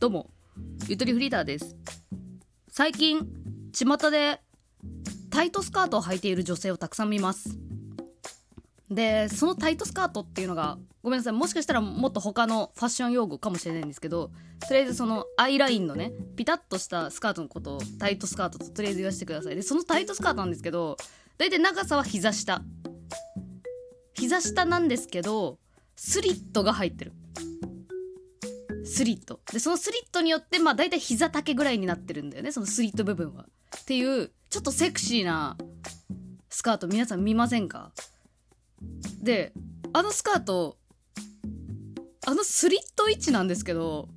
どうも、ゆとりフリーダーです。最近、巷でタイトスカートを履いている女性をたくさん見ます。で、そのタイトスカートっていうのが、ごめんなさい、もしかしたらもっと他のファッション用語かもしれないんですけど、とりあえずそのアイラインのね、ピタッとしたスカートのことをタイトスカートととりあえず言わせてください。で、そのタイトスカートなんですけど、だいたい長さは膝下。膝下なんですけど、スリットが入ってる。スリット。で、そのスリットによって、まあ大体膝丈ぐらいになってるんだよね、そのスリット部分は。っていう、ちょっとセクシーなスカート皆さん見ませんか？で、あのスカート、あのスリット位置なんですけど、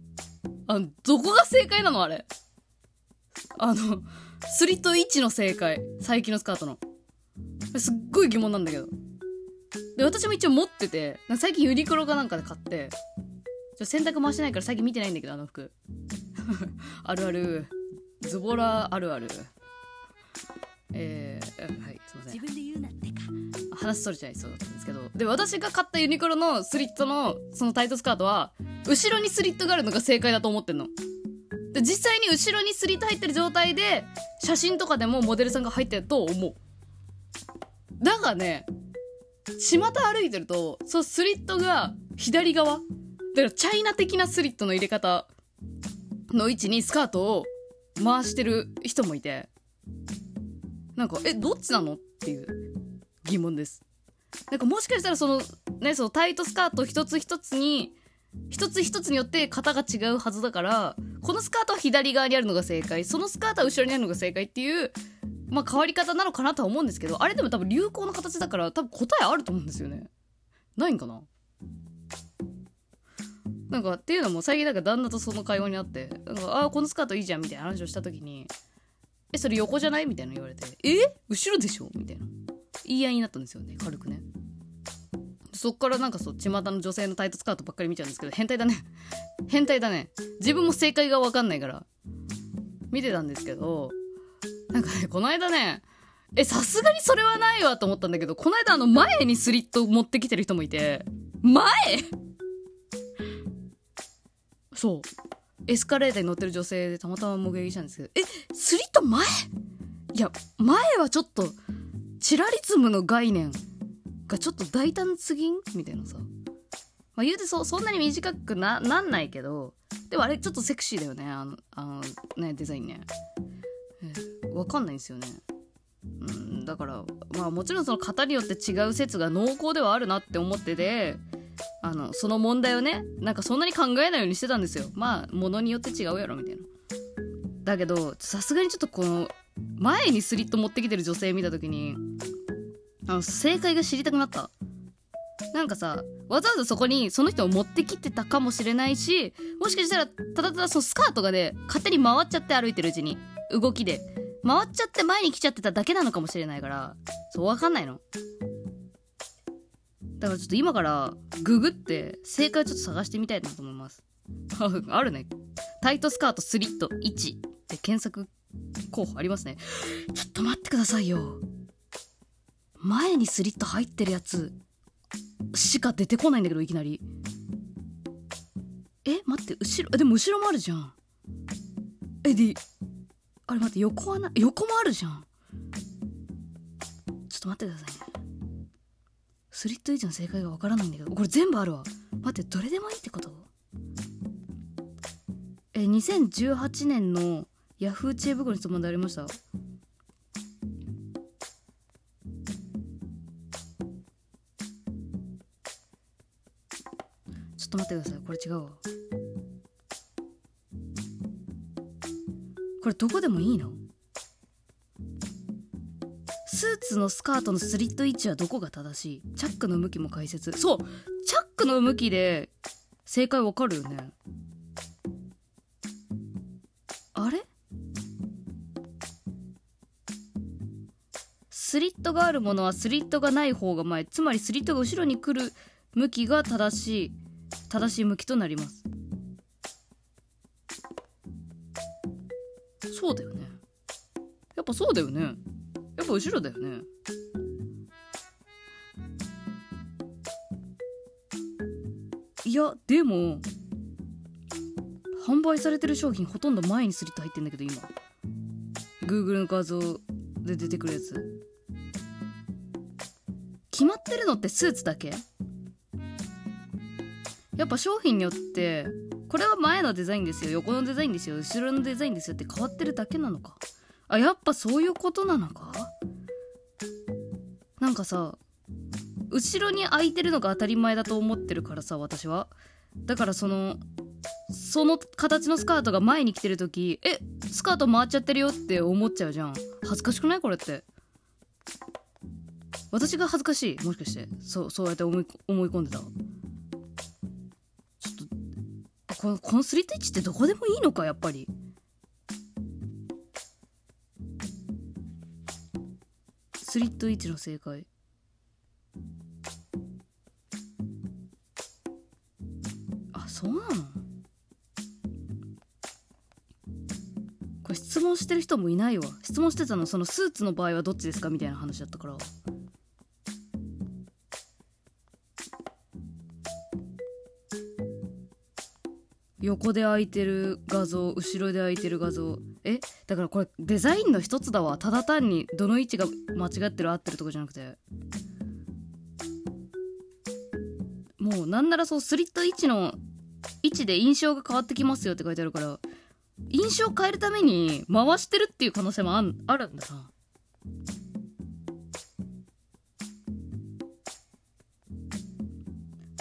あの、どこが正解なのあれ？あの、スリット位置の正解。最近のスカートの。すっごい疑問なんだけど。で、私も一応持ってて、最近ユニクロかなんかで買って、ちょ洗濯回してないから最近見てないんだけど、あの服。あるある。ズボラあるある。えー、はい、すいません。自分で言うなってか話それちゃいそうだったんですけど。で、私が買ったユニクロのスリットのそのタイトスカートは、後ろにスリットがあるのが正解だと思ってんの。で、実際に後ろにスリット入ってる状態で、写真とかでもモデルさんが入ってると思う。だがね、巷歩いてると、そうスリットが左側。だからチャイナ的なスリットの入れ方の位置にスカートを回してる人もいて、なんか、え、どっちなの？っていう疑問です。なんかもしかしたらその、ね、そのタイトスカート一つ一つに、一つ一つによって型が違うはずだから、このスカートは左側にあるのが正解、そのスカートは後ろにあるのが正解っていう、まあ変わり方なのかなとは思うんですけど、あれでも多分流行の形だから多分答えあると思うんですよね。ないんかな？なんかっていうのも最近なんか旦那とその会話になって、なんかああ、このスカートいいじゃんみたいな話をした時に、え、それ横じゃないみたいなの言われて、え？後ろでしょ？みたいな。言い合いになったんですよね、軽くね。そっからなんかそう、巷の女性のタイトスカートばっかり見ちゃうんですけど、変態だね。変態だね。自分も正解がわかんないから、見てたんですけど、なんかね、この間ね、え、さすがにそれはないわと思ったんだけど、この間あの前にスリット持ってきてる人もいて、前？そう。エスカレーターに乗ってる女性でたまたま目撃したんですけど、え、スリット前？いや、前はちょっと、チラリズムの概念がちょっと大胆すぎん？みたいなさ。まあ言うてそ、そんなに短くな、なんないけど、でもあれちょっとセクシーだよね、あの、あの、ね、デザインね。えわかんないんですよね。うん、だから、まあもちろんその型によって違う説が濃厚ではあるなって思ってて、あの、その問題をね、なんかそんなに考えないようにしてたんですよ。まあ、ものによって違うやろ、みたいな。だけど、さすがにちょっとこの、前にスリット持ってきてる女性見た時に、あの、正解が知りたくなった。なんかさ、わざわざそこにその人を持ってきてたかもしれないし、もしかしたら、ただただそのスカートがね、勝手に回っちゃって歩いてるうちに、動きで。回っちゃって前に来ちゃってただけなのかもしれないから、そう、わかんないの。だからちょっと今からググって正解をちょっと探してみたいなと思います。あるね。タイトスカートスリット1って検索候補ありますね。ちょっと待ってくださいよ。前にスリット入ってるやつしか出てこないんだけど、いきなり。え、待って、後ろ、でも後ろもあるじゃん。え、で、あれ待って、横はな、横もあるじゃん。ちょっと待ってくださいね。スリット以上の正解がわからないんだけどこれ全部あるわ。待ってどれでもいいってこと？え2018年のヤフー知恵袋に質問でありました。ちょっと待ってください。これ違うわ。これどこでもいいの？スーツのスカートのスリット位置はどこが正しい？チャックの向きも解説。そうチャックの向きで正解わかるよね。あれ？スリットがあるものはスリットがない方が前。つまりスリットが後ろに来る向きが正しい正しい向きとなります。そうだよね。やっぱそうだよね。やっぱ後ろだよね。いやでも販売されてる商品ほとんど前にスリット入ってんだけど今。Google の画像で出てくるやつ。決まってるのってスーツだけ？やっぱ商品によってこれは前のデザインですよ横のデザインですよ後ろのデザインですよって変わってるだけなのか。あやっぱそういうことなのか。なんかさ後ろに空いてるのが当たり前だと思ってるからさ私は。だからそのその形のスカートが前に来てる時えスカート回っちゃってるよって思っちゃうじゃん。恥ずかしくないこれって。私が恥ずかしいもしかして。そうそうやって思い思い込んでた。ちょっとこのこのスリット位置ってどこでもいいのかやっぱり。スリット位置の正解。あそうなの？これ質問してる人もいないわ。質問してたのそのスーツの場合はどっちですか？みたいな話だったから。横で空いてる画像後ろで空いてる画像。えだからこれデザインの一つだわ。ただ単にどの位置が間違ってる合ってるとかじゃなくて。もうなんならそうスリット位置の位置で印象が変わってきますよって書いてあるから。印象変えるために回してるっていう可能性もああるんだな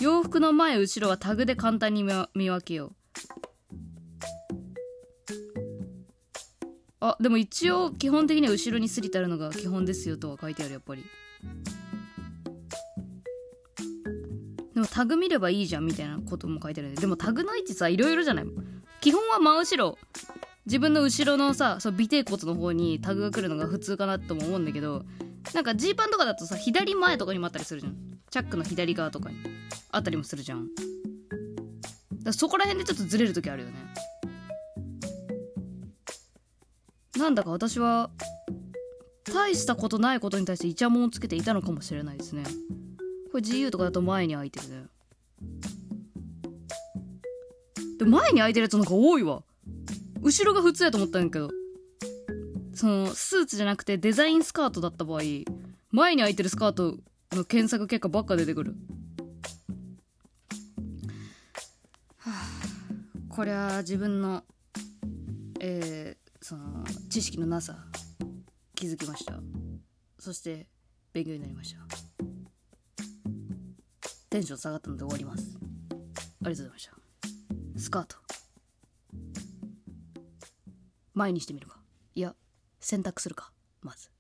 洋服の前後ろはタグで簡単に見分けよう。あでも一応基本的には後ろにスリットあるのが基本ですよとは書いてあるやっぱり。でもタグ見ればいいじゃんみたいなことも書いてある。でもタグの位置さいろいろじゃない？基本は真後ろ。自分の後ろのさその尾てい骨の方にタグが来るのが普通かなとも思うんだけどなんかジーパンとかだとさ左前とかにもあったりするじゃん。チャックの左側とかにあったりもするじゃん。だそこら辺でちょっとずれる時あるよね。なんだか私は大したことないことに対してイチャモンをつけていたのかもしれないですね。これ GU とかだと前に空いてるね。で前に空いてるやつなんか多いわ。後ろが普通やと思ったんやけど。そのスーツじゃなくてデザインスカートだった場合前に空いてるスカートの検索結果ばっか出てくる。はあこれは自分のえー、その知識のなさ気づきました。そして勉強になりました。テンション下がったので終わります。ありがとうございました。スカート。前にしてみるか。いや選択するか。まず。